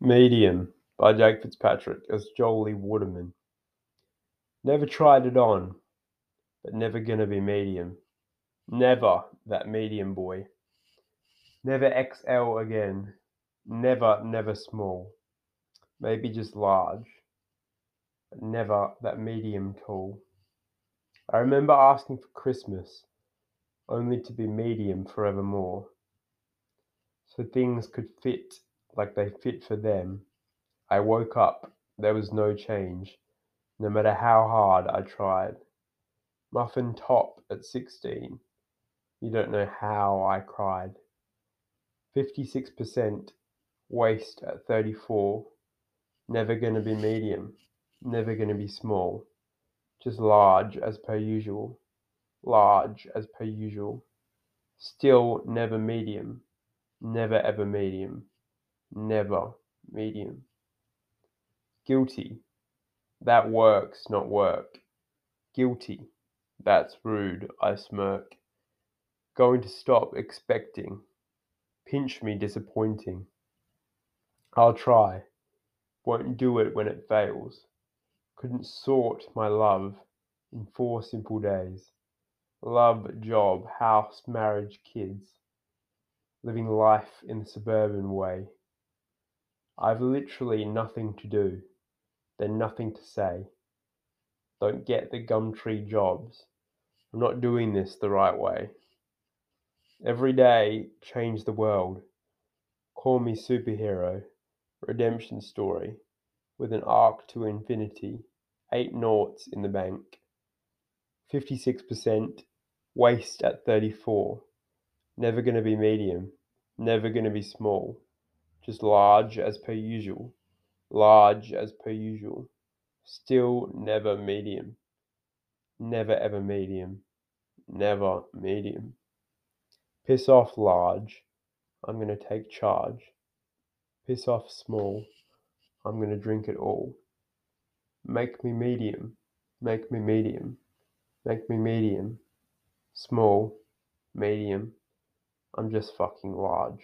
Medium by Jake Fitzpatrick as Joel Waterman. Never tried it on, but never gonna be medium. Never that medium boy. Never XL again. Never, never small. Maybe just large, but never that medium tall. I remember asking for Christmas, only to be medium forevermore. So things could fit like they fit for them. I woke up, there was no change, no matter how hard I tried. Muffin top at 16, you don't know how I cried. 56% waist at 34, never gonna be medium, never gonna be small, just large as per usual, large as per usual. Still never medium, never ever medium never medium. Guilty, that works not work. Guilty, that's rude, I smirk. Going to stop expecting, pinch me disappointing. I'll try, won't do it when it fails. Couldn't sort my love in four simple days. Love, job, house, marriage, kids. Living life in the suburban way. I've literally nothing to do, then nothing to say. Don't get the Gumtree jobs. I'm not doing this the right way. Every day, change the world. Call me superhero. Redemption story. With an arc to infinity. Eight noughts in the bank. 56%. Waist at 34. Never gonna be medium. Never gonna be small just large as per usual, large as per usual, still never medium, never ever medium, never medium. Piss off large, I'm going to take charge. Piss off small, I'm going to drink it all. Make me medium, make me medium, make me medium, small, medium, I'm just fucking large.